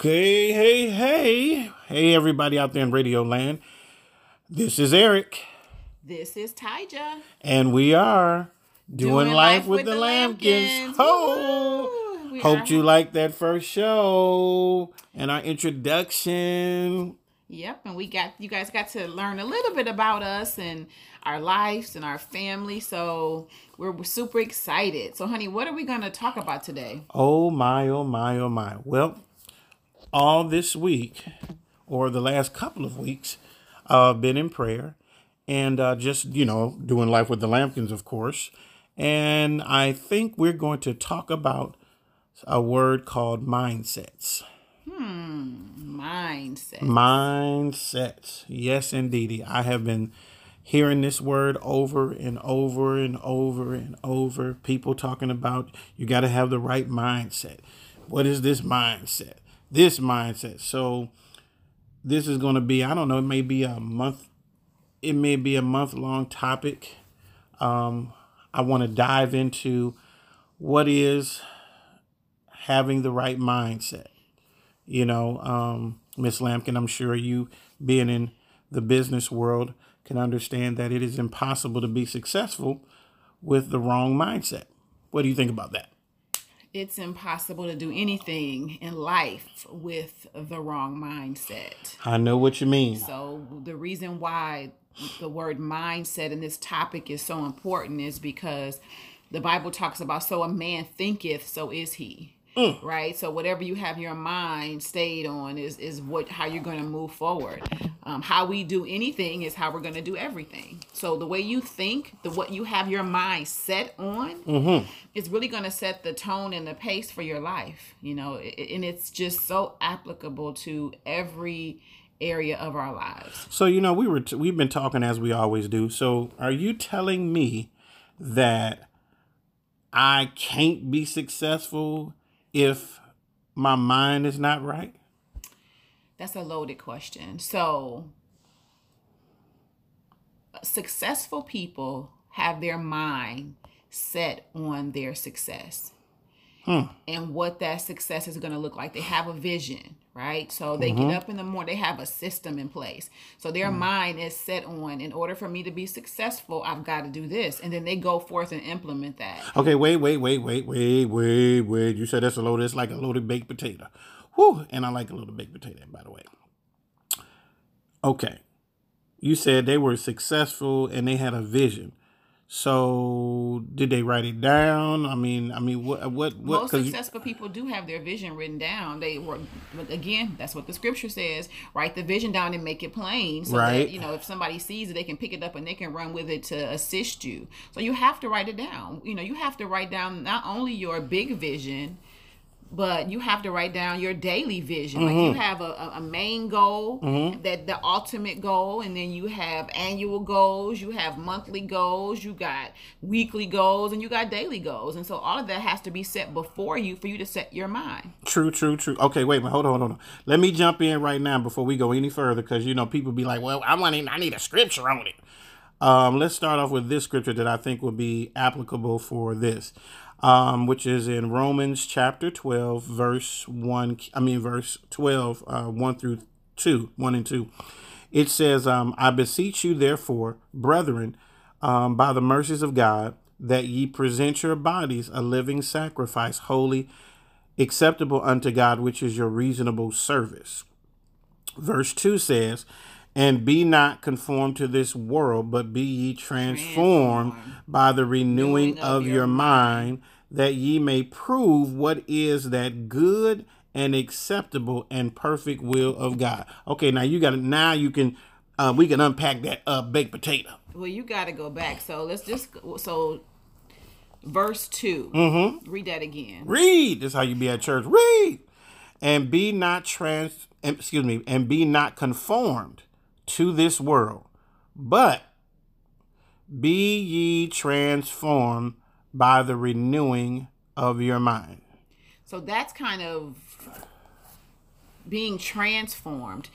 Okay, hey, hey, hey, everybody out there in Radio Land. This is Eric, This is Tyja. and we are doing, Doing life, Life with, with the the Lampkins. Lampkins. Ho! Hope you liked that first show and our introduction. Yep, and we got you guys got to learn a little bit about us and our lives and our family. So we're super excited. So, honey, what are we going to talk about today? Oh my, oh my, oh my. Well, all this week, or the last couple of weeks, uh, been in prayer and uh, just, you know, doing life with the Lampkins, of course. And I think we're going to talk about a word called mindsets. Hmm, Mindsets. Mindsets. Yes, indeedy. I have been hearing this word over and over and over and over. People talking about you got to have the right mindset. What is this mindset? This mindset. So, this is going to be, I don't know, it may be a month, it may be a month long topic. Um, I want to dive into what is having the right mindset you know um, miss lampkin i'm sure you being in the business world can understand that it is impossible to be successful with the wrong mindset what do you think about that It's impossible to do anything in life with the wrong mindset. i know what you mean So the reason why the word mindset in this topic is so important is because the Bible talks about so a man thinketh, so is he. Right. So whatever you have your mind stayed on is is what how you're going to move forward. Um, how we do anything is how we're going to do everything. So the way you think, the what you have your mind set on, is really going to set the tone and the pace for your life. You know, and it's just so applicable to every area of our lives. so you know we were t- we've been talking as we always do so are you telling me that i can't be successful if my mind is not right That's a loaded question. So, successful people have their mind set on their success and what that success is going to look like. They have a vision, right? So, they get mm-hmm. up in the morning, they have a system in place. So, their mm. mind is set on, in order for me to be successful, I've got to do this. And then they go forth and implement that. Okay, wait, wait, wait, wait, wait, wait, wait. You said that's a loaded. It's like a loaded baked potato. Whew, and I like a little baked potato, by the way. Okay, you said they were successful and they had a vision. So did they write it down? I mean, I mean, what, what, what? Most you- successful people do have their vision written down. They were, but again, that's what the scripture says. Write the vision down and make it plain, so Right. that you know if somebody sees it, they can pick it up and they can run with it to assist you. So you have to write it down. You know, you have to write down not only your big vision, but you have to write down your daily vision. Like Mm-hmm. you have a, a, main goal, that the ultimate goal, and then you have annual goals, you have monthly goals, you got weekly goals, and you got daily goals. And so all of that has to be set before you for you to set your mind. True, true, true. Okay, wait, wait, hold on, hold on. Let me jump in right now before we go any further, because you know people be like, "Well, I want, I need a scripture on it." Um, let's start off with this scripture that I think will be applicable for this, um, which is in Romans chapter twelve, verse one. I mean, verse twelve, uh, one through two, one and two. It says, um, "I beseech you, therefore, brethren, um, by the mercies of God, that ye present your bodies a living sacrifice, holy." acceptable unto God, which is your reasonable service. Verse 2 says, And be not conformed to this world, but be ye transformed by the renewing of your mind, that ye may prove what is that good and acceptable and perfect will of God. Okay, now you got it. now you can, uh, we can unpack that uh, baked potato. Well, you got to go back. So let's just so verse 2 Read that again. Read. This how you be at church. Read. And be not trans excuse me, and be not conformed to this world, but be ye transformed by the renewing of your mind. So that's kind of being transformed.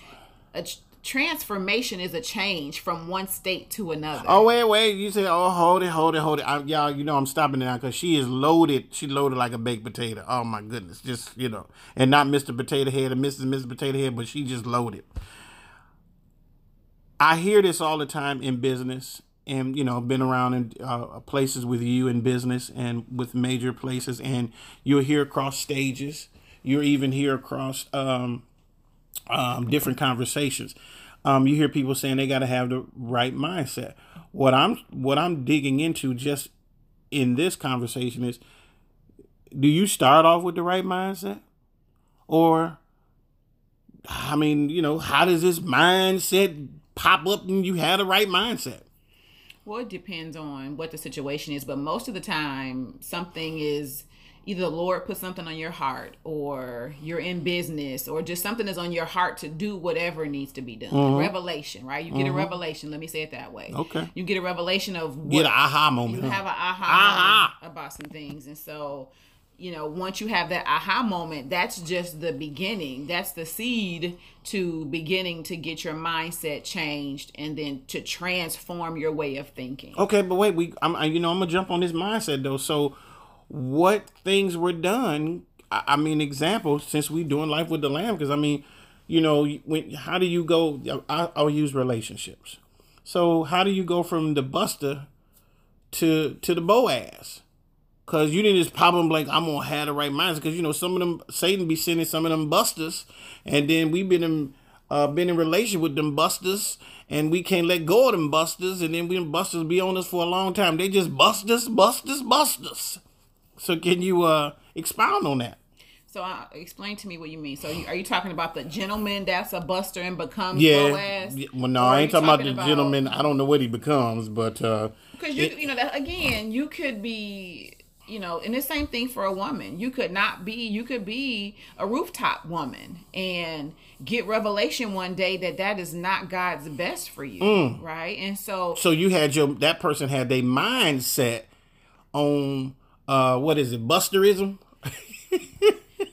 A transformation is a change from one state to another. Oh wait, wait! You say, "Oh, hold it, hold it, hold it." I, y'all, you know, I'm stopping it now because she is loaded. She loaded like a baked potato. Oh my goodness, just you know, and not Mr. Potato Head and Mrs. Mrs. Potato Head, but she just loaded. I hear this all the time in business, and you know, been around in uh, places with you in business and with major places, and you'll hear across stages. You'll even hear across um, um, different conversations. Um, you hear people saying they got to have the right mindset. What I'm what I'm digging into just in this conversation is, do you start off with the right mindset, or I mean, you know, how does this mindset pop up and you have the right mindset? Well, it depends on what the situation is, but most of the time, something is either the Lord put something on your heart, or you're in business, or just something is on your heart to do whatever needs to be done. Mm-hmm. Revelation, right? You get a revelation. Let me say it that way. Okay. You get a revelation of what, Get an aha moment. you huh? have an aha, Aha. moment about some things and so you know once you have that aha moment that's just the beginning that's the seed to beginning to get your mindset changed and then to transform your way of thinking Okay, but wait, we I'm I- you know I'm gonna jump on this mindset though. So, what things were done? I, I mean, example since we doing life with the Lamb, because I mean, you know, when how do you go? I, I'll use relationships. So how do you go from the Buster to to the Boaz? Cause you didn't just pop them like I'm gonna have the right mindset. Cause you know some of them Satan be sending some of them busters, and then we've been in uh, been in relation with them busters, and we can't let go of them busters, and then we busters be on us for a long time. They just bust us, bust us, bust us. So can you uh expound on that? so uh, explain to me what you mean so you, are you talking about the gentleman that's a buster and becomes Yeah. Well, no, I ain't you talking about the gentleman. I don't know what he becomes, but uh because you you know that again you could be you know and the same thing for a woman you could not be you could be a rooftop woman and get revelation one day that that is not god's best for you Mm. right and so so you had your that person had their mindset on uh what is it, busterism?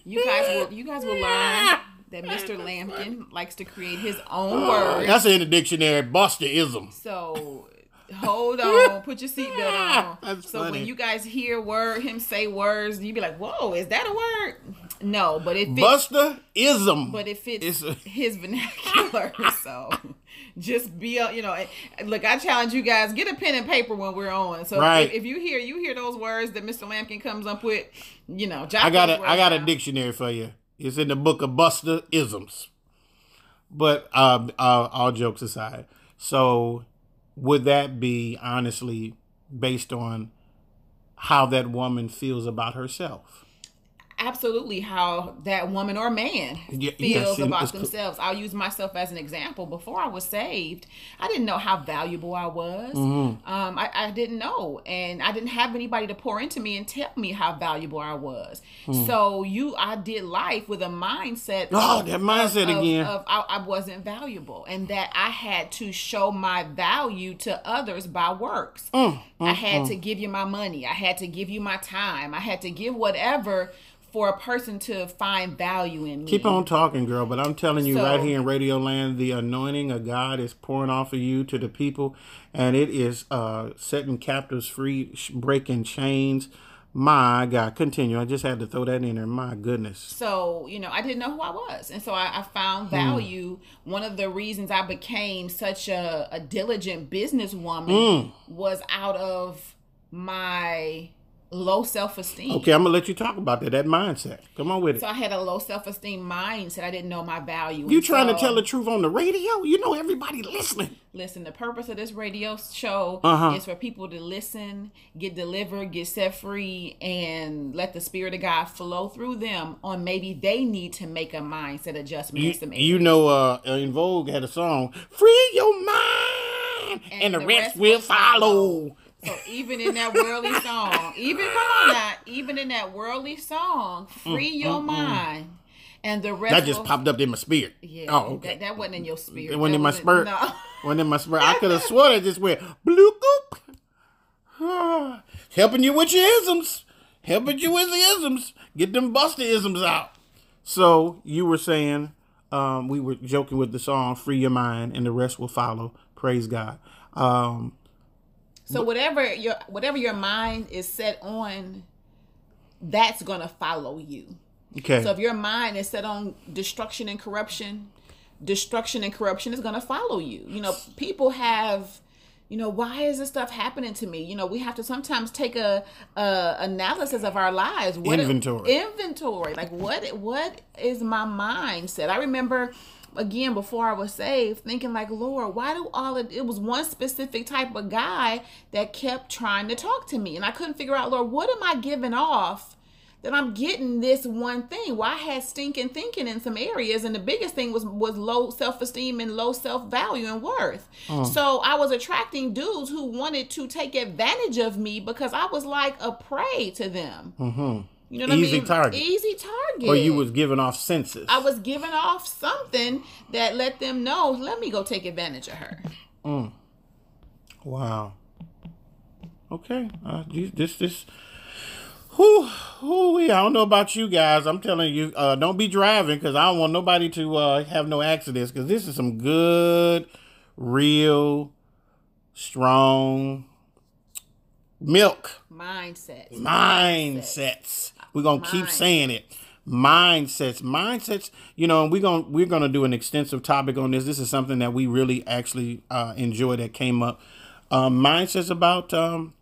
you guys will you guys will learn that mr lampkin likes to create his own words That's in the dictionary, busterism. So hold on, put your seatbelt on. That's so funny. when you guys hear word him say words, you be like, "Whoa, is that a word?" No, but it fits. Busterism. but it fits It's a- his vernacular. so just be, a, you know, look. I challenge you guys: get a pen and paper when we're on. So Right. if, if you hear you hear those words that Mr. Lampkin comes up with, you know, I got a I got a dictionary for you. It's in the book of Buster Isms. But uh, uh, all jokes aside, so would that be honestly based on how that woman feels about herself? Absolutely how that woman or man Yeah, feels yes, about themselves. I'll use myself as an example. Before I was saved, I didn't know how valuable I was. Mm-hmm. Um, I, I didn't know, and I didn't have anybody to pour into me and tell me how valuable I was. So you, I did life with a mindset. Oh, of- that mindset of- of- again. Of, I, I wasn't valuable, and that I had to show my value to others by works. Mm, I had to give you my money. I had to give you my time. I had to give whatever for a person to find value in me. Keep on talking, girl. But I'm telling you, So- right here in Radio Land, the anointing of God is pouring off of you to the people, and it is uh, setting captives free, sh- breaking chains. My God, continue. I just had to throw that in there. My goodness. So, you know, I didn't know who I was. And so I, I found Hmm. value. One of the reasons I became such a, a diligent businesswoman Hmm. was out of my low self esteem. Okay, I'm gonna let you talk about that. That mindset. Come on with it. So I had a low self esteem mindset. I didn't know my value. You And trying to tell the truth on the radio? You know everybody listening. Listen, the purpose of this radio show Uh-huh. is for people to listen, get delivered, get set free, and let the Spirit of God flow through them on maybe they need to make a mindset adjustment. You, you know, uh, En Vogue had a song, "Free Your Mind," and, the, rest, will follow. So even in that worldly song, even come on now, even in that worldly song, free your mind, and the rest Mm, That just will- popped up in my spirit. Yeah, oh, okay. that, that wasn't in your spirit. It wasn't That in my spirit. No. Wasn't in my spirit. I could have sworn it just went blue goop. Helping you with your isms. Helping you with the isms. Get them buster isms out. So you were saying um, we were joking with the song "Free Your Mind" and the rest will follow. Praise God. Um, So whatever your whatever your mind is set on, that's gonna follow you. okay. So if your mind is set on destruction and corruption, destruction and corruption is going to follow you. You know, people have you know why is this stuff happening to me you know we have to sometimes take a, a analysis of our lives what Inventory. inventory like what what is my mindset i remember again before i was saved thinking like lord why do all of it was one specific type of guy that kept trying to talk to me and i couldn't figure out lord what am i giving off that I'm getting this one thing. Well, I had stinking thinking in some areas, and the biggest thing was was low self esteem and low self value and worth. So I was attracting dudes who wanted to take advantage of me because I was like a prey to them. Mm-hmm. You know what Easy I mean? target. Easy target. or you was giving off senses. I was giving off something that let them know. Let me go take advantage of her. Wow. Okay. Uh, this this. who whew, I don't know about you guys. I'm telling you, uh, don't be driving because I don't want nobody to uh, have no accidents. Because this is some good, real, strong milk Mindset. mindsets. We're gonna keep saying it. Mindsets, mindsets. You know, we're gonna we're gonna do an extensive topic on this. This is something that we really actually uh, enjoy that came up. Um, mindsets about um,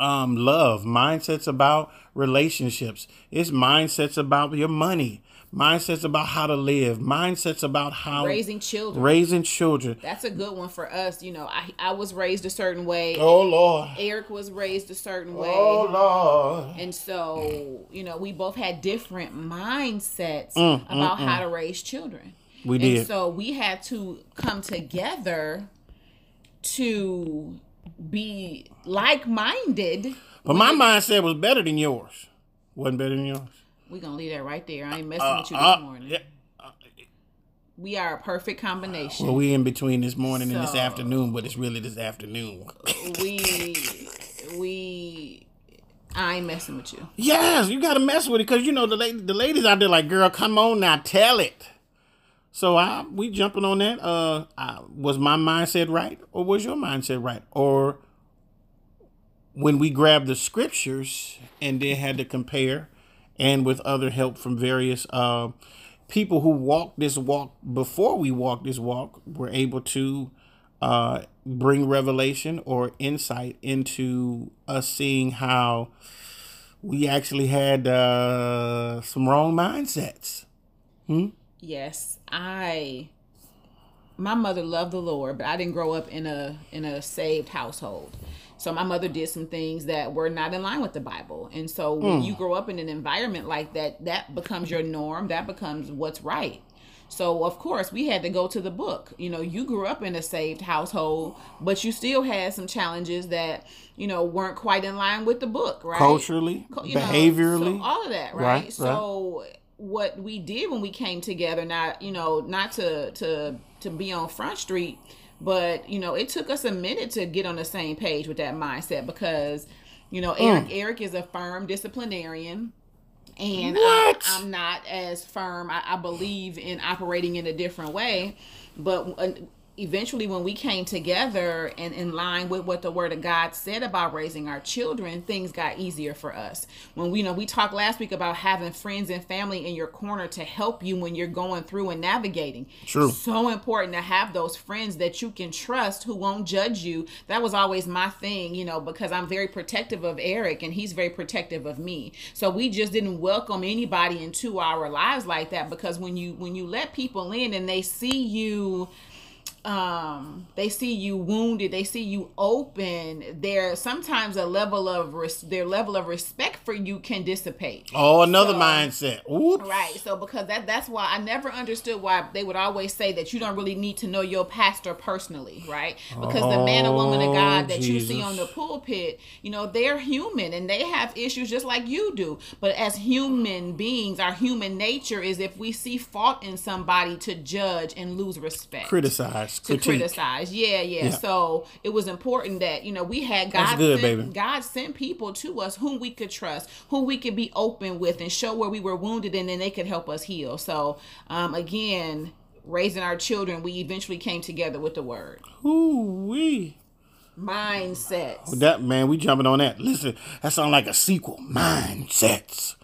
um, love. Mindsets about relationships. It's mindsets about your money. Mindsets about how to live. Mindsets about how Raising children. raising children. That's a good one for us. You know, I I was raised a certain way. Oh Lord. Eric was raised a certain way. Oh Lord. And so, you know, we both had different mindsets Mm, about how to raise children. We And did. so we had to come together to be like minded. But my mindset was better than yours. Wasn't better than yours. We're going to leave that right there. I ain't messing with you this Uh, morning. yeah. We are a perfect combination. Well, we in between this morning and this afternoon, but it's really this afternoon. we, we, I ain't messing with you. yes, you got to mess with it because you know the lady, the ladies out there like, girl, come on now, tell it. So I we jumping on that. Uh, I, was my mindset right, or was your mindset right, or when we grabbed the scriptures and then had to compare, and with other help from various uh, people who walked this walk before we walked this walk, were able to uh, bring revelation or insight into us seeing how we actually had uh, some wrong mindsets. Yes, I my mother loved the Lord, but I didn't grow up in a in a saved household. So my mother did some things that were not in line with the Bible. And so when hmm. you grow up in an environment like that, that becomes your norm, that becomes what's right. So of course we had to go to the book. You know, you grew up in a saved household, but you still had some challenges that, you know, weren't quite in line with the book, right? Culturally, you know, behaviorally. so all of that, right? Right, right. So what we did when we came together, not you know, not to to to be on Front Street, but you know, it took us a minute to get on the same page with that mindset because you know, Eric Mm. Eric is a firm disciplinarian. And What? I, I'm not as firm. I, I believe in operating in a different way, but uh, eventually, when we came together and in line with what the Word of God said about raising our children, things got easier for us. When we you know we talked last week about having friends and family in your corner to help you when you're going through and navigating. True. So important to have those friends that you can trust who won't judge you. That was always my thing, you know, because I'm very protective of Eric and he's very protective of me. So we just didn't welcome anybody into our lives like that because when you when you let people in and they see you um they see you wounded they see you open there sometimes a level of res- their level of respect for you can dissipate Oh, another So- mindset. Oops. Right. So because that that's why I never understood why they would always say that you don't really need to know your pastor personally, right? Because the man or woman of God that you see on the pulpit, you know, they're human and they have issues just like you do. But as human beings, our human nature is if we see fault in somebody to judge and lose respect. Criticize. Criticize, to critique. criticize. Yeah, yeah, Yeah. So it was important that you know we had That's God. good, sent, baby. God sent people to us whom we could trust, whom we could be open with, and show where we were wounded, and then they could help us heal. So um, again, raising our children, we eventually came together with the word Ooh wee. mindsets. That man, we jumping on that. Listen, that sounds like a sequel. Mindsets.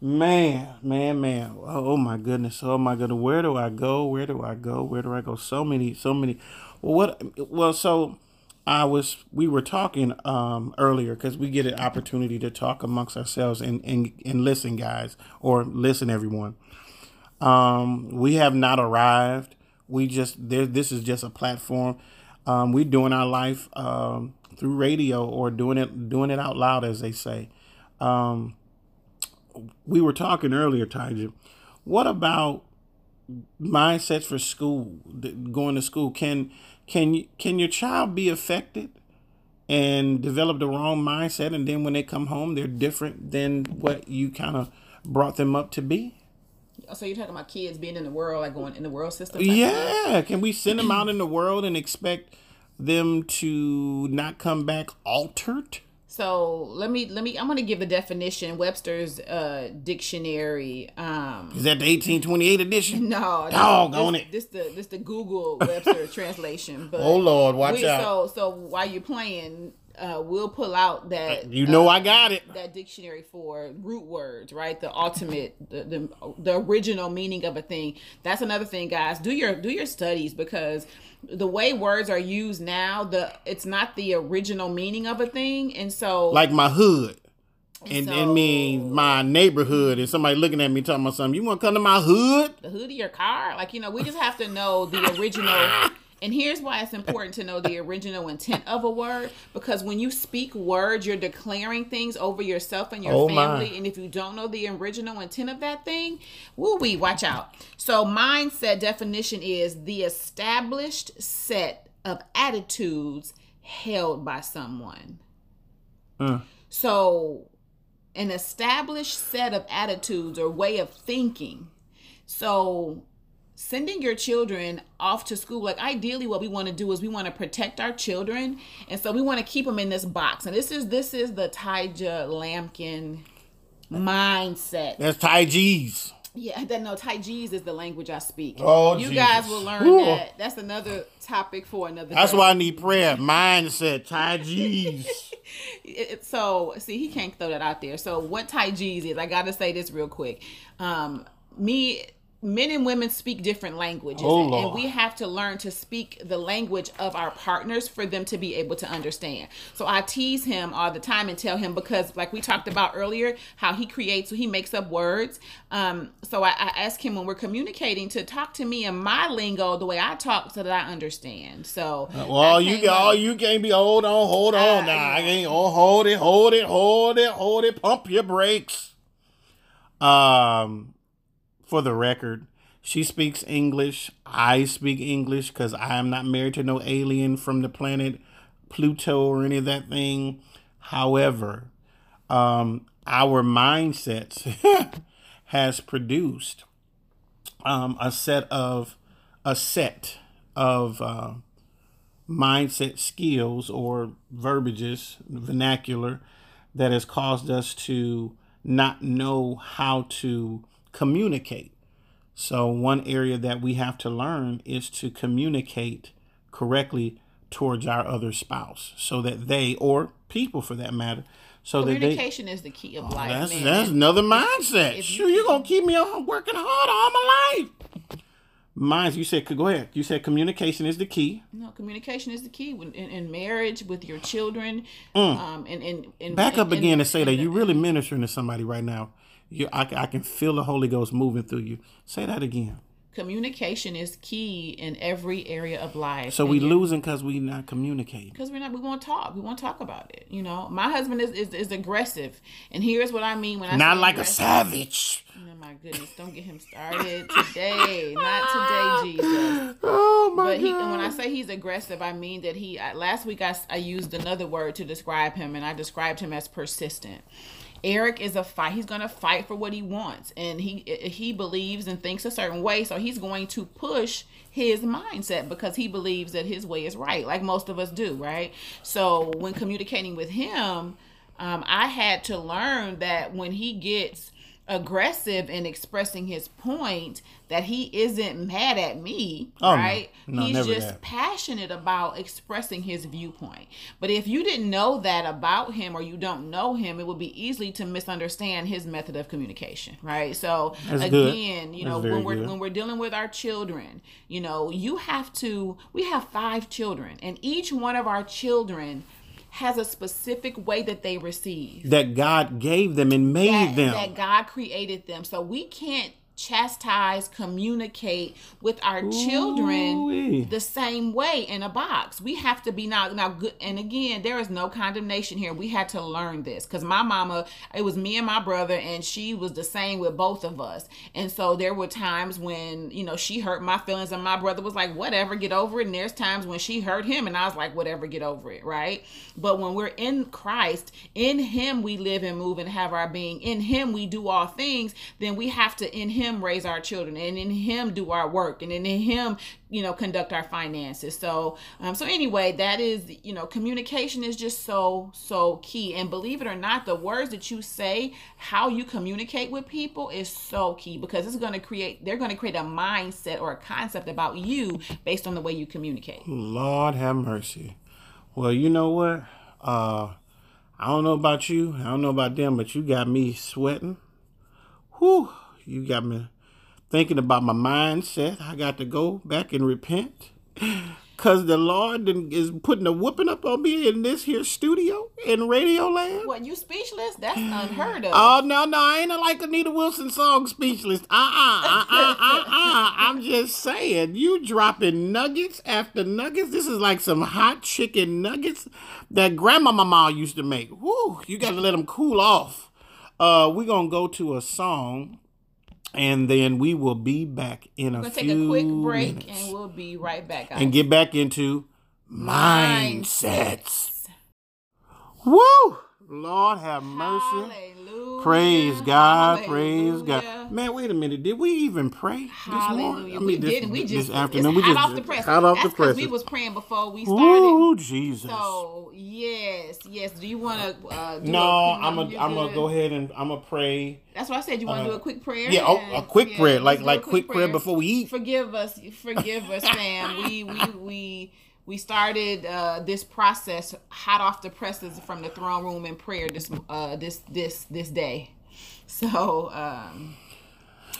Man, man, man. Oh, oh my goodness. Oh my goodness. Where do I go? Where do I go? Where do I go? So many, so many. Well, what? Well, so I was. We were talking um earlier because we get an opportunity to talk amongst ourselves and and and listen, guys, or listen, everyone. Um, we have not arrived. We just there. This is just a platform. Um, we're doing our life um, through radio or doing it doing it out loud, as they say. Um, we were talking earlier, Tyja. What about mindsets for school? Going to school can can can your child be affected and develop the wrong mindset, and then when they come home, they're different than what you kind of brought them up to be? Oh, so you're talking about kids being in the world, like going in the world system? Yeah. Can we send them out in the world and expect them to not come back altered? So let me let me. I'm going to give the definition. Webster's uh, dictionary. Um, Is that the 1828 edition? no, this, Doggone this, it. This the this the Google Webster translation. But Oh Lord, watch we, out. so so while you're playing, uh, we'll pull out that You know uh, I got it. that dictionary for root words, right? The ultimate, the, the the original meaning of a thing. That's another thing, guys. Do your do your studies because the way words are used now, the it's not the original meaning of a thing, and so Like my hood. And so- it means my neighborhood and somebody looking at me talking about something. You want to come to my hood? the hood of your car. Like, you know, we just have to know the original. And here's why it's important to know the original intent of a word because when you speak words, you're declaring things over yourself and your Oh, my. family. And if you don't know the original intent of that thing, woo wee, watch out. So, mindset definition is the established set of attitudes held by someone. Uh. So, an established set of attitudes or way of thinking. So, sending your children off to school, like ideally, what we want to do is we want to protect our children, and so we want to keep them in this box. And this is this is the Tyja Lampkin mindset. That's G's. Yeah, that no Tai G's is the language I speak. Oh, you Jesus. guys will learn Whew. that. That's another topic for another. That's day. why I need prayer. Mindset. Ty G's. It- it- so see he can't throw that out there so what tai G's is i gotta say this real quick um me men and women speak different languages Oh, and- we have to learn to speak the language of our partners for them to be able to understand so i tease him all the time and tell him because like we talked about earlier how he creates he makes up words um so i, I ask him when we're communicating to talk to me in my lingo the way i talk so that i understand so Well, you came can, up. all you can't be. Hold on, hold on. Uh, now I can't. Oh, hold it, hold it, hold it, hold it. Pump your brakes. Um, for the record, she speaks English. I speak English because I am not married to no alien from the planet Pluto or any of that thing. However, um, our mindsets has produced um, a set of a set of uh, mindset skills or verbiages, vernacular, that has caused us to not know how to communicate. So, one area that we have to learn is to communicate correctly towards our other spouse so that they, or people for that matter, so that they. communication is the key of life That's man. that's another mindset. if Sure, you you're gonna keep me on working hard all my life. Mine's you said go ahead. You said communication is the key. No, communication is the key when, in, in marriage with your children. Um, and, and, and Mm. Back up and- again and say that and- you're really ministering to somebody right now. You, I, I can feel the Holy Ghost moving through you. Say that again. communication is key in every area of life. So we losing because we not communicating. because we're not we want to talk. We want to talk about it. You know, my husband is, is is aggressive, and here's what I mean when I say Not like a savage. Oh my goodness! Don't get him started today. Not today, Jesus. Oh my But he, God. when I say he's aggressive, I mean that he. I- Last week I I used another word to describe him, and I described him as persistent. Eric is a fight. He's going to fight for what he wants, and he he believes and thinks a certain way. So he's going to push his mindset because he believes that his way is right, like most of us do, right? So when communicating with him, um, I had to learn that when he gets aggressive in expressing his point that he isn't mad at me oh, right no. No, he's just that. passionate about expressing his viewpoint but if you didn't know that about him or you don't know him it would be easy to misunderstand his method of communication right so That's again good. you know when we're good. when we're dealing with our children you know you have to we have five children and each one of our children has a specific way that they receive that God gave them and made that, them that God created them. So we can't chastise, communicate with our Ooh-wee. children the same way in a box. We have to be now now good and again, there is no condemnation here. We had to learn this cuz my mama, it was me and my brother and she was the same with both of us. And so there were times when, you know, she hurt my feelings and my brother was like, "Whatever, get over it." And there's times when she hurt him and I was like, "Whatever, get over it," right? But when we're in Christ, in him we live and move and have our being. In him we do all things, then we have to in him him raise our children and in him do our work and in him you know conduct our finances so um so anyway that is you know communication is just so so key and believe it or not the words that you say how you communicate with people is so key because it's going to create they're going to create a mindset or a concept about you based on the way you communicate lord have mercy well you know what uh I don't know about you. I don't know about them, but you got me sweating. Whew. You got me thinking about my mindset. I got to go back and repent. Cause the Lord is putting a whooping up on me in this here studio in Radio Land. What you speechless? That's unheard of. Oh no, no, I ain't like Anita Wilson song speechless. Uh uh-uh, uh uh uh uh. I'm just saying, you dropping nuggets after nuggets. This is like some hot chicken nuggets that Grandma Mama used to make. Woo, you got to let them cool off. Uh, we're gonna go to a song and then we will be back in a few. Take a quick break, minutes. and we'll be right back. Guys. And get back into mindsets. mindsets. Woo! Lord have mercy. Hallelujah. Praise God. Hallelujah. Praise God. Man, wait a minute. Did we even pray Hallelujah. this morning? I mean, we this, didn't. We just this afternoon. We just off the press. Hot off the press. We was praying before we started. Oh Jesus. So yes, yes. Do you want to? Uh, no, i I'm gonna I'm gonna go ahead and I'm gonna pray. That's why I said you want to uh, do a quick prayer. Yeah, oh, a quick yeah, prayer, like like quick, quick prayer. prayer before we eat. Forgive us, forgive us, fam. we we we we started uh, this process hot off the presses from the throne room in prayer this uh, this this this day. So um,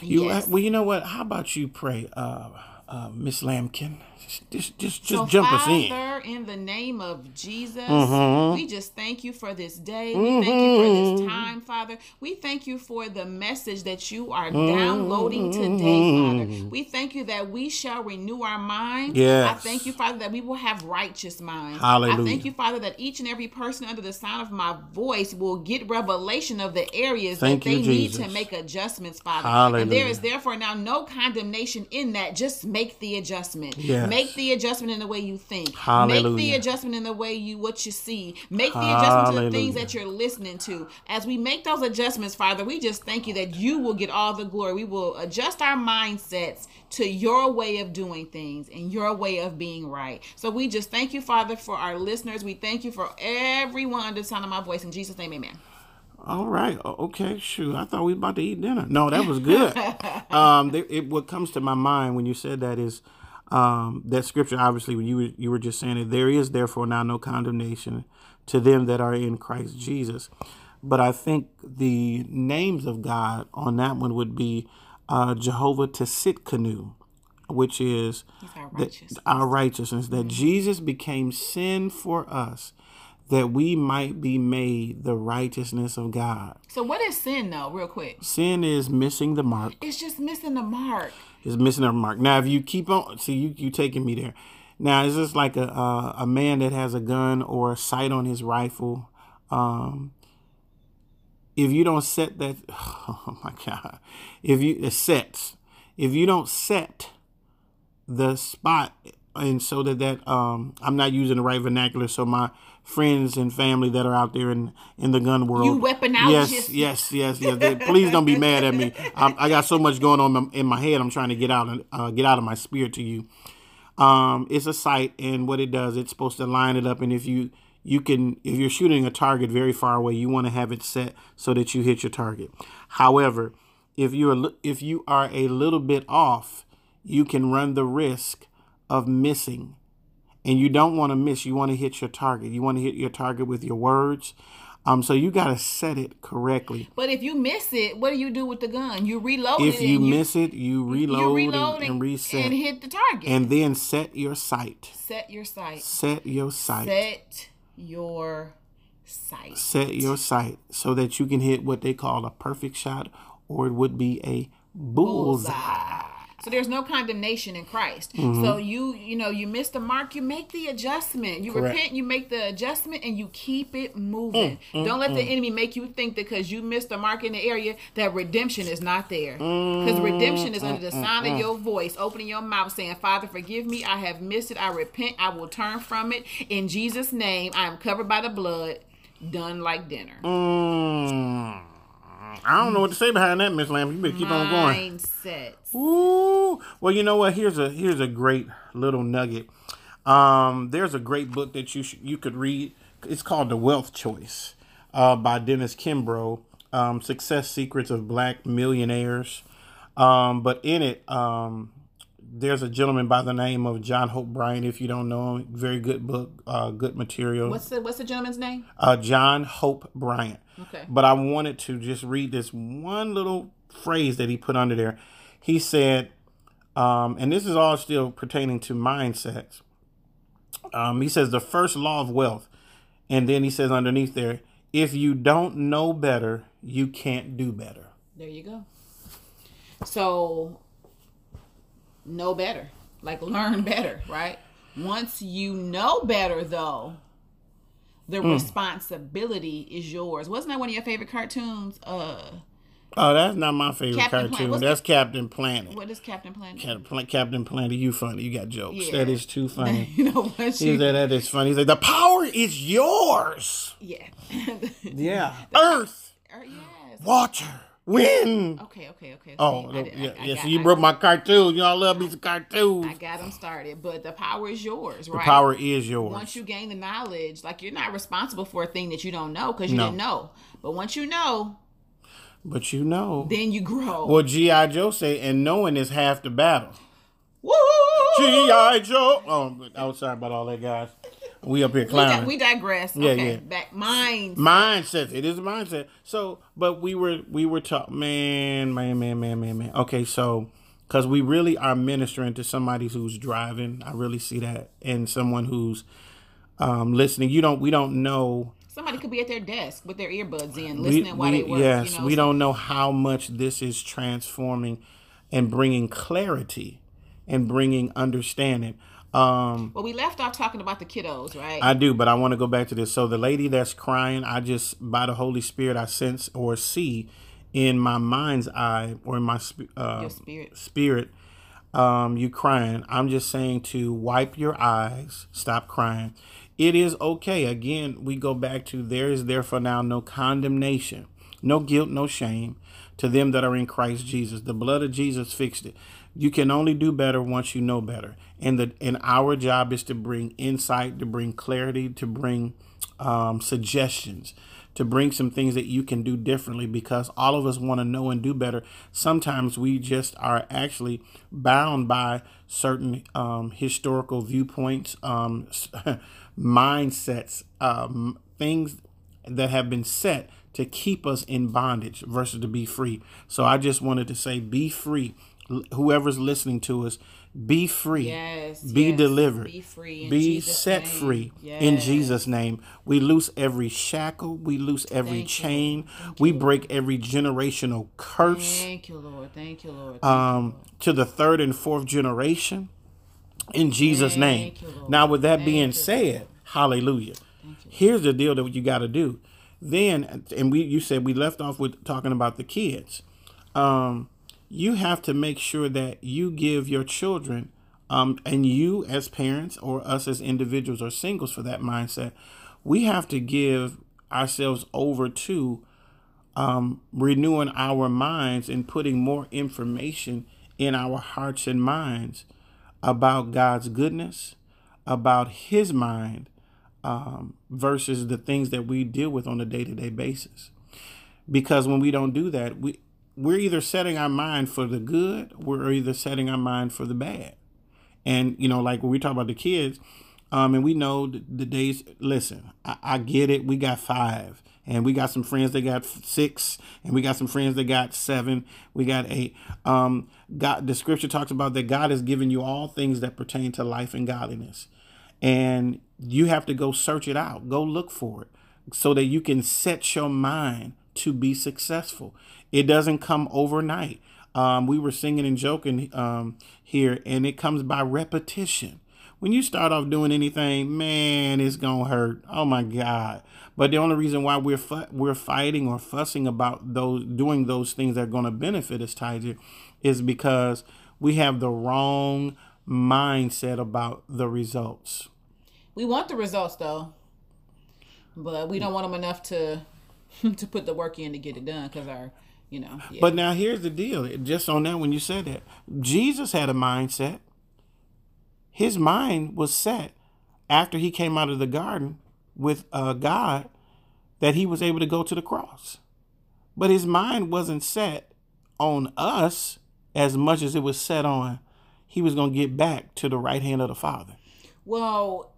you yes. well, you know what? How about you pray, uh, uh Miss Lampkin? just just just so jump Father, us in. Father, in the name of Jesus, mm-hmm. we just thank you for this day. We mm-hmm. thank you for this mm-hmm. time, Father. We thank you for the message that you are mm-hmm. downloading today, Father. We thank you that we shall renew our mind. Yes. I thank you, Father, that we will have righteous minds. Hallelujah. I thank you, Father, that each and every person under the sound of my voice will get revelation of the areas thank that they you, need to make adjustments, Father. Hallelujah. And there is therefore now no condemnation in that. Just make the adjustment. Yes. Make the adjustment in the way you think. Hallelujah. Make the adjustment in the way you what you see. Make the adjustment to the things that you're listening to. As we make those adjustments, Father, we just thank you that you will get all the glory. We will adjust our mindsets to your way of doing things and your way of being right. So we just thank you, Father, for our listeners. We thank you for everyone under the sound of my voice. In Jesus' name, amen. All right. Okay. Shoot. I thought we were about to eat dinner. No, that was good. um, it, what comes to my mind when you said that is um, that scripture, obviously, when you were, you were just saying it, there is therefore now no condemnation to them that are in Christ Jesus. But I think the names of God on that one would be uh, Jehovah Tsidkenu, which is our righteousness. That, our righteousness, that Jesus became sin for us that we might be made the righteousness of God. So, what is sin, though, real quick? Sin is missing the mark. It's just missing the mark. It's missing the mark. Now, if you keep on, see, you you taking me there. Now, is this like a a, a man that has a gun or a sight on his rifle? Um, if you don't set that, oh my God, if you it sets, if you don't set the spot and so that that um, I'm not using the right vernacular, so my friends and family that are out there in in the gun world, You weaponologist. yes, yes, yes, yes. They- please don't be mad at me. i I got so much going on in my head. I'm trying to get out and uh, get out of my spirit to you. Um, it's a sight, and what it does, it's supposed to line it up, and if you you can if you're shooting a target very far away, you want to have it set so that you hit your target. However, if you're if you are a little bit off, you can run the risk of missing. And you don't want to miss. You want to hit your target. You want to hit your target with your words. Um, so you got to set it correctly. But if you miss it, what do you do with the gun? You reload If it. you and miss it, you reload, you reload and, and, and reset, and hit the target. and then set your sight. set your sight. Set your sight. Set your sight. set your sight so that you can hit what they call a perfect shot or it would be a bullseye. So there's no condemnation in Christ. Mm-hmm. So you you know you miss the mark, you make the adjustment. You Correct. repent, you make the adjustment, and you keep it Mm, moving. Don't let the enemy make you think that because you missed the mark in the area that redemption is not there. Because redemption is under the Mm, sound of your voice, opening your mouth, saying, "Father, forgive me. I have missed it. I repent. I will turn from it in Jesus' name. I am covered by the blood." Done like dinner. Mm, I don't know what to say behind that, Miss Lamb. You better keep on going. Mindset. Ooh. Well, you know what? Here's a here's a great little nugget. Um, there's a great book that you should, you could read. It's called The Wealth Choice uh, by Dennis Kimbro. Um, Success Secrets of Black Millionaires. Um, but in it, um, there's a gentleman by the name of John Hope Bryant. If you don't know him, very good book, uh, good material. What's the What's the gentleman's name? uh, John Hope Bryant. Okay. But I wanted to just read this one little phrase that he put under there. He said, um, and this is all still pertaining to mindsets. Um, he says the first law of wealth, and then he says underneath there, if you don't know better, you can't do better. There you go. So, know better, like learn better, right? Once you know better, though, the Hmm. responsibility is yours. Wasn't that one of your favorite cartoons? Uh, Oh, that's not my favorite Captain cartoon. That's Captain Planet. what is Captain Planet? Captain, Captain Planet, you funny. You got jokes. Yeah. That is too funny. you know what He you? said that is funny. He's like, the power is yours. Yeah. Yeah. Earth, Or, yes. water, wind. Okay. Okay. Okay. Oh, I I- yeah, I yeah. got- So you I- broke my cartoon. Y'all love me some cartoons. I got them started, but the power is yours, right? The power is yours. once you gain the knowledge, like you're not responsible for a thing that you don't know because you No. didn't know. But once you know, but you know. then you grow. Well, G.I. Joe say, and knowing is half the battle. Woo! G.I. Joe. Oh, but- oh, sorry about all that, guys. We up here We, di- we digress. Yeah, okay, yeah. back minds. mindset. It is a mindset. So, but we were we were taught, man, man, man, man, man, man. Okay, so because we really are ministering to somebody who's driving, I really see that, and someone who's um, listening. You don't, we don't know. Somebody could be at their desk with their earbuds in, We, listening while we- they work. yes, you know, we so- don't know how much this is transforming and bringing clarity and bringing understanding. Um, Well, we left off talking about the kiddos, right? I do, but I want to go back to this. So the lady that's crying, I just by the Holy Spirit, I sense or see in my mind's eye or in my uh, spirit. spirit, um, you crying. I'm just saying to wipe your eyes, stop crying. It is okay. Again, we go back to there is therefore now no condemnation, no guilt, no shame to them that are in Christ Jesus. The blood of Jesus fixed it. You can only do better once you know better. And the and our job is to bring insight, to bring clarity, to bring um, suggestions, to bring some things that you can do differently because all of us want to know and do better. Sometimes we just are actually bound by certain um, historical viewpoints, um, mindsets, um, things that have been set to keep us in bondage versus to be free. So I just wanted to say, be free. Whoever's listening to us, be free. Yes, Be yes. delivered. Be free in be Jesus' set name. free in Jesus' name. We loose every shackle. We loose every Thank chain. we break every generational curse Thank you, Lord. Thank you, Lord. Thank um, to the third and fourth generation in Jesus' name. You, Lord. Now, with that Thank being you. said, hallelujah. Here's the deal that you got to do. Then, and we you said we left off with talking about the kids. Um, you have to make sure that you give your children um, and you as parents or us as individuals or singles for that mindset, we have to give ourselves over to um, renewing our minds and putting more information in our hearts and minds about God's goodness, about His mind, um, versus the things that we deal with on a day to day basis. Because when we don't do that, we we're either setting our mind for the good, we're either setting our mind for the bad. And you know, like when we talk about the kids, um, and we know the, the days. Listen, I, I get it. We got five, and we got some friends that got six, and we got some friends that got seven. We got eight. Um, God, the scripture talks about that God has given you all things that pertain to life and godliness, and you have to go search it out, go look for it, so that you can set your mind to be successful. It doesn't come overnight. Um, we were singing and joking um, here, and it comes by repetition. When you start off doing anything, man, it's gonna hurt. Oh my God! But the only reason why we're fu- we're fighting or fussing about those doing those things that are gonna benefit us, Tiger, is because we have the wrong mindset about the results. We want the results though, but we don't want them enough to to put the work in to get it done because our you know. Yeah. But now here's the deal. Just on that, when you said that, Jesus had a mindset. His mind was set after he came out of the garden with uh, God that he was able to go to the cross. But his mind wasn't set on us as much as it was set on he was going to get back to the right hand of the Father. Well,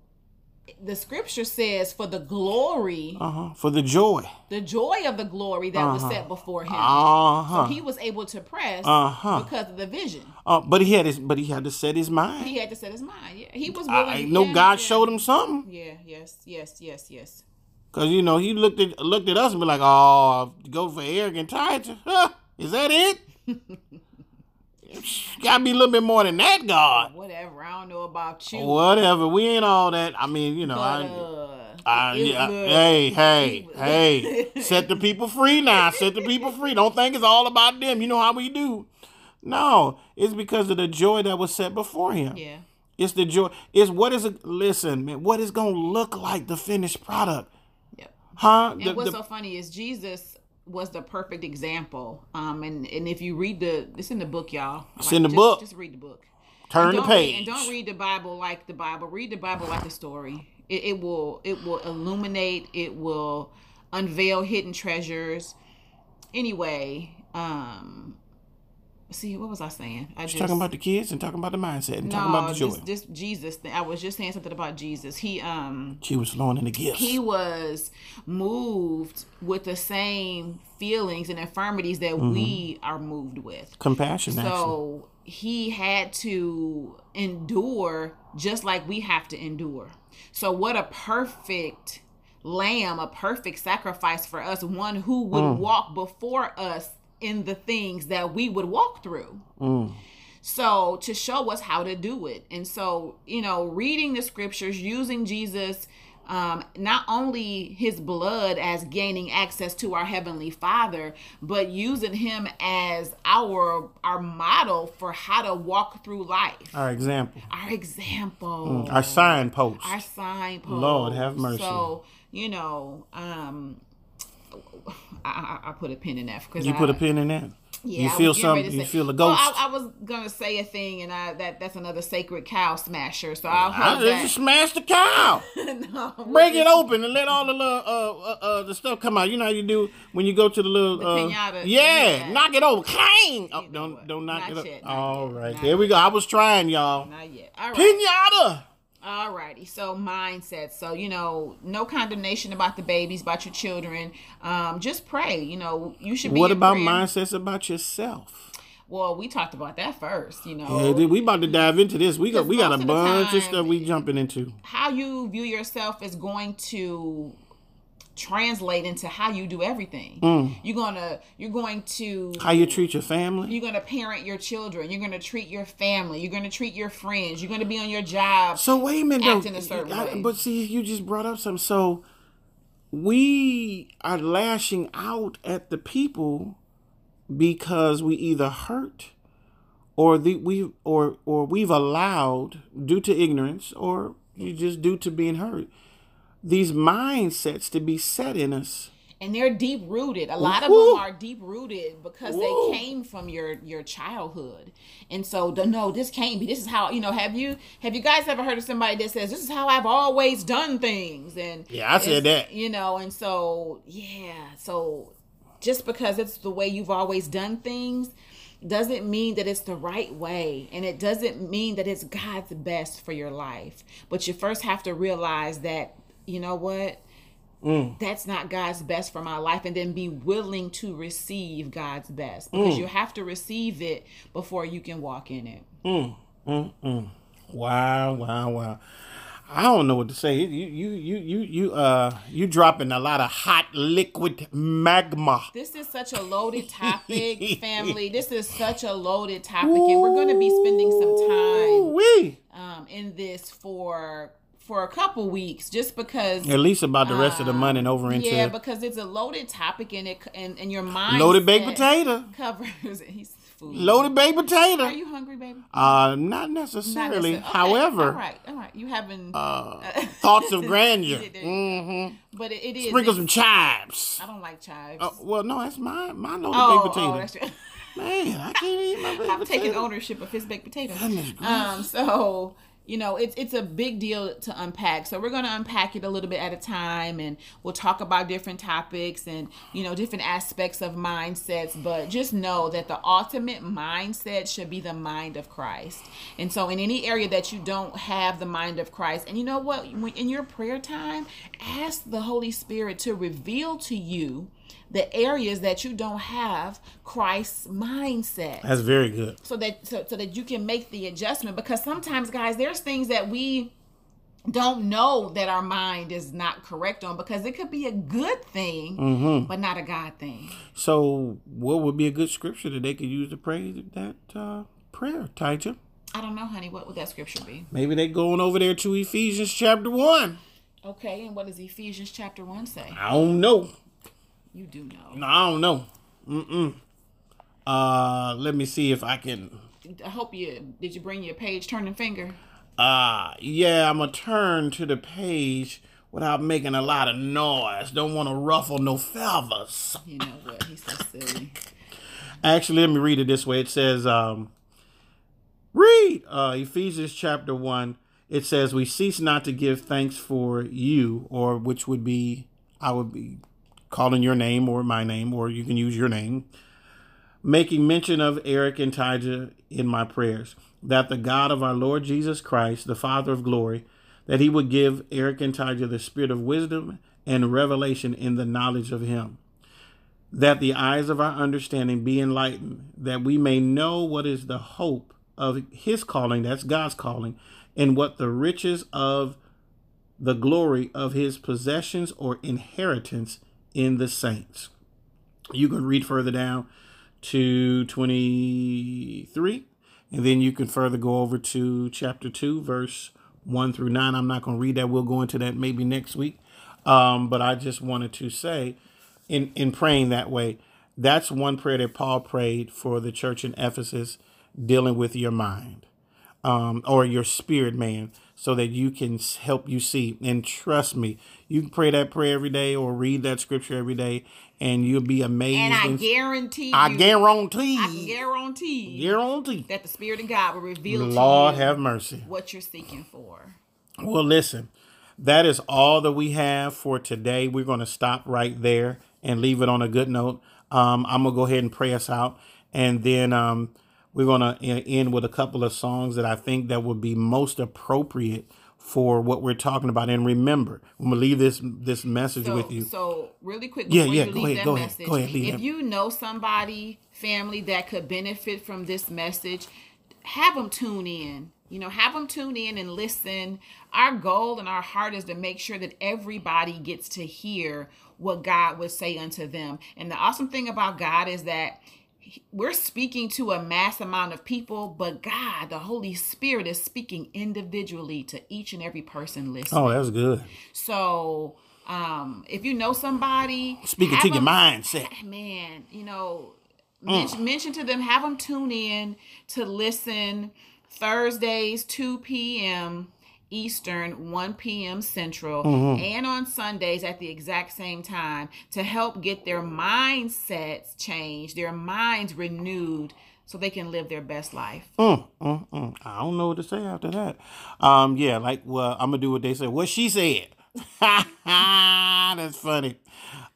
the scripture says for the glory uh-huh. for the joy the joy of the glory that uh-huh. was set before him uh-huh. so he was able to press uh-huh. because of the vision uh, but he had his but he had to set his mind he had to set his mind yeah he was willing I, know yeah, god yeah. showed him something yeah yes yes yes yes because you know he looked at looked at us and be like oh go for arrogant huh? is that it Gotta be a little bit more than that, God. Whatever. I don't know about you. Whatever. We ain't all that. I mean, you know, But, I, uh, I, yeah, hey, hey, hey, set the people free now. Set the people free. Don't think it's all about them. You know how we do. No, it's because of the joy that was set before him. yeah. It's the joy. It's what is it? Listen, man, what is gonna look like the finished product? Yep. Huh? And The- what's the- so funny is Jesus was the perfect example. Um, and and if you read the, it's in the book, y'all. It's in the just, book. Just read the book. turn the don't read- page. and don't read the Bible like the Bible. Read the Bible like a story. It, it will it will illuminate. It will unveil hidden treasures. Anyway, um, see what was I saying? I just talking about the kids and talking about the mindset and no, talking about the joy. just, just Jesus. thing. I was just saying something about Jesus. He um she was flowing in the gifts. he was moved with the same feelings and infirmities that Mm-hmm. we are moved with. Compassion, actually. So he had to endure just like we have to endure. So what a perfect lamb, a perfect sacrifice for us, one who would Mm. walk before us in the things that we would walk through. Mm. So to show us how to do it. And so, you know, reading the scriptures, using Jesus um, not only his blood as gaining access to our heavenly Father, but using him as our our model for how to walk through life. Our example, Our example. our signpost. Our signpost. Lord, have mercy. So, you know, um I, I, I put a pin in that because you I, put a pin in that. yeah, you feel something. You feel a Well, ghost. I, I was gonna say a thing, and I that that's another sacred cow smasher. So I'll I hold just smash the cow. no, Break it open and let all the little uh, uh uh the stuff come out. You know how you do when you go to the little The uh, pinata. Yeah, Yeah. knock it over. Clang. Oh, don't don't knock Not it up. yet, not all yet, right, there we go. I was trying, y'all. Not yet. All right. Pinata. Alrighty, so mindset. So you know, no condemnation about the babies, about your children. Um, just pray. You know, you should be. What about prayer. mindsets about yourself? Well, we talked about that first. You know, Yeah, we about to dive into this. We got we got a most of the bunch of stuff we jumping into. how you view yourself is going to translate into how you do everything. Mm. You're gonna you're going to How you treat your family. you're gonna parent your children. You're gonna treat your family. You're gonna treat your friends. You're gonna be on your job. So wait a minute, though. Acting a certain I- way. but see, you just brought up something. So we are lashing out at the people because we either hurt or the we or or we've allowed due to ignorance or just due to being hurt these mindsets to be set in us and they're deep rooted. A lot of Ooh. them are deep rooted because Ooh. they came from your your childhood. And so, the, no, this can't be. This is how you know. Have you have you guys ever heard of somebody that says this is how I've always done things? And Yeah, I said that. You know, and so yeah, so just because it's the way you've always done things doesn't mean that it's the right way and it doesn't mean that it's God's best for your life. But you first have to realize that you know what? Mm. that's not God's best for my life, and then be willing to receive God's best mm. because you have to receive it before you can walk in it. Mm, wow, wow, wow. I don't know what to say. You you you you you uh you dropping a lot of hot liquid magma. This is such a loaded topic, family. This is such a loaded topic, and we're going to be spending some time um, in this for for a couple weeks, just because. At least about the rest of the month and over into Yeah, because it's a loaded topic, and it and, and your mind loaded baked potato. covers. He's food. Loaded baked potato Are you hungry, baby? Uh, not Not necessarily. necessarily. Okay, However, all right, all right. You haven't. uh, thoughts of grandeur. There you go. Mm-hmm. but it, it is. Sprinkle some chives. I don't like chives. Uh, well, no, that's my my loaded oh, baked potato. oh, that's. Man, I can't eat my baked I'm taking ownership of his baked potato. Um, so you know, it's it's a big deal to unpack. So we're gonna unpack it a little bit at a time, and we'll talk about different topics and you know different aspects of mindsets. But just know that the ultimate mindset should be the mind of Christ. And so, in any area that you don't have the mind of Christ, and you know what, in your prayer time, ask the Holy Spirit to reveal to you the areas that you don't have Christ's mindset That's very good. so that so, so that you can make the adjustment because sometimes guys there's things that we don't know that our mind is not correct on because it could be a good thing Mm-hmm. but not a god thing So, what would be a good scripture that they could use to pray that uh, prayer, Taija? i don't know honey what would that scripture be Maybe they going over there to Ephesians chapter one. okay and what does ephesians chapter 1 say I don't know. You do know No, I don't know. Mm-mm. Uh, let me see if I can. i hope you did you bring your page turning finger Uh, yeah, I'm gonna turn to the page without making a lot of noise. Don't want to ruffle no feathers. you know what he's so silly Actually, let me read it this way. It says, um, read uh, Ephesians chapter 1. It says, We cease not to give thanks for you, or which would be, I would be calling your name or my name, or you can use your name, making mention of Eric and Taja in my prayers, that the God of our Lord Jesus Christ, the Father of glory, that he would give Eric and Taja the spirit of wisdom and revelation in the knowledge of him that the eyes of our understanding be enlightened, that we may know what is the hope of his calling, that's God's calling, and what the riches of the glory of his possessions or inheritance in the saints. You can read further down to 23, and then you can further go over to chapter 2, verse 1 through 9. I'm not going to read that. We'll go into that maybe next week. Um, but I just wanted to say, in in praying that way. That's one prayer that Paul prayed for the church in Ephesus, dealing with your mind, um, or your spirit, man, so that you can help you see. And trust me, you can pray that prayer every day or read that scripture every day, and you'll be amazed. and i and- guarantee you I guarantee, i guarantee guarantee. that the spirit of god will reveal Lord to you have mercy. what you're seeking for Well, listen, that is all that we have for today. We're going to stop right there and leave it on a good note. Um, I'm going to go ahead and pray us out. And then um, we're going to end with a couple of songs that I think that would be most appropriate for what we're talking about. And remember, I'm going to leave this this message So, with you. so really quick Yeah, before yeah, you go leave ahead, that go ahead, go ahead, if that. you know somebody, family that could benefit from this message, have them tune in. You know, have them tune in and listen. Our goal and our heart is to make sure that everybody gets to hear what God would say unto them. And the awesome thing about God is that we're speaking to a mass amount of people, but God, the Holy Spirit, is speaking individually to each and every person listening. Oh, that's good. So, um, if you know somebody, Speaking to your mindset. man, you know, mention, mention to them, have them tune in to listen Thursdays, 2 p.m. Eastern, 1 p.m. Central, and on Sundays at the exact same time to help get their mindsets changed, their minds renewed, so they can live their best life. Mm, mm, mm. I don't know what to say after that. Um, yeah, like well, I'm gonna do what they say. What she said. That's funny.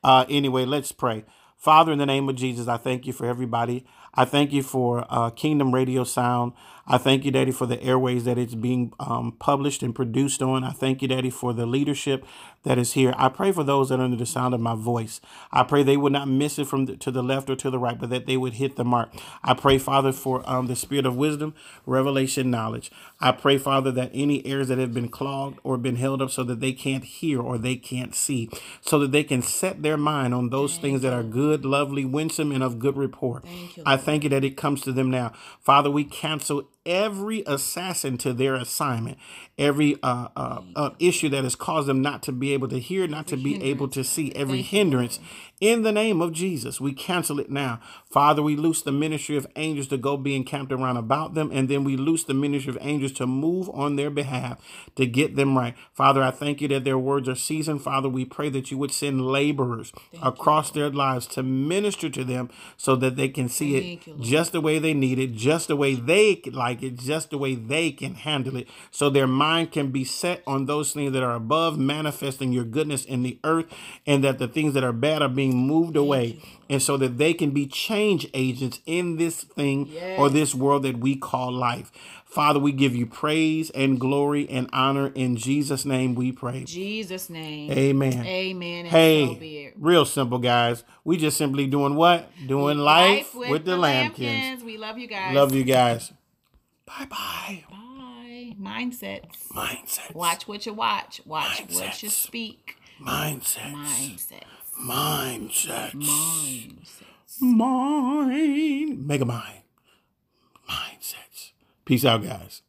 Uh, anyway, let's pray. Father, in the name of Jesus, I thank you for everybody. I thank you for uh, Kingdom Radio Sound. I thank you, Daddy, for the airways that it's being um, published and produced on. I thank you, Daddy, for the leadership that is here. I pray for those that are under the sound of my voice. I pray they would not miss it from the, to the left or to the right, but that they would hit the mark. I pray, Father, for um, the spirit of wisdom, revelation, knowledge. I pray, Father, that any ears that have been clogged or been held up so that they can't hear or they can't see, so that they can set their mind on those things that are good, lovely, winsome, and of good report. Thank you, I thank you that it comes to them now. Father, we cancel every assassin to their assignment, every uh, uh, uh, issue that has caused them not to be able to hear, not to be able to see, every hindrance. In the name of Jesus, we cancel it now. Father, we loose the ministry of angels to go be encamped around about them, and then we loose the ministry of angels to move on their behalf to get them right. Father, I thank you that their words are seasoned. Father, we pray that you would send laborers across their lives to minister to them so that they can see Thank it you, just the way they need it, just the way they like it, just the way they can handle it, so their mind can be set on those things that are above, manifesting your goodness in the earth, and that the things that are bad are being moved away, and so that they can be change agents in this thing or this world that we call life. Father, we give you praise and glory and honor in Jesus' name. We pray. Jesus' name. Amen. Amen. So Hey, real simple, guys. We just simply doing what? Doing life, with, the Lampkins. We love you guys. Love you guys. Bye bye. Bye. Mindsets. Mindsets. Watch what you watch. Watch what you speak. Mindsets. Mindsets. Mindsets. Mindsets. Mind. Mega mind. Mindsets. Peace out, guys.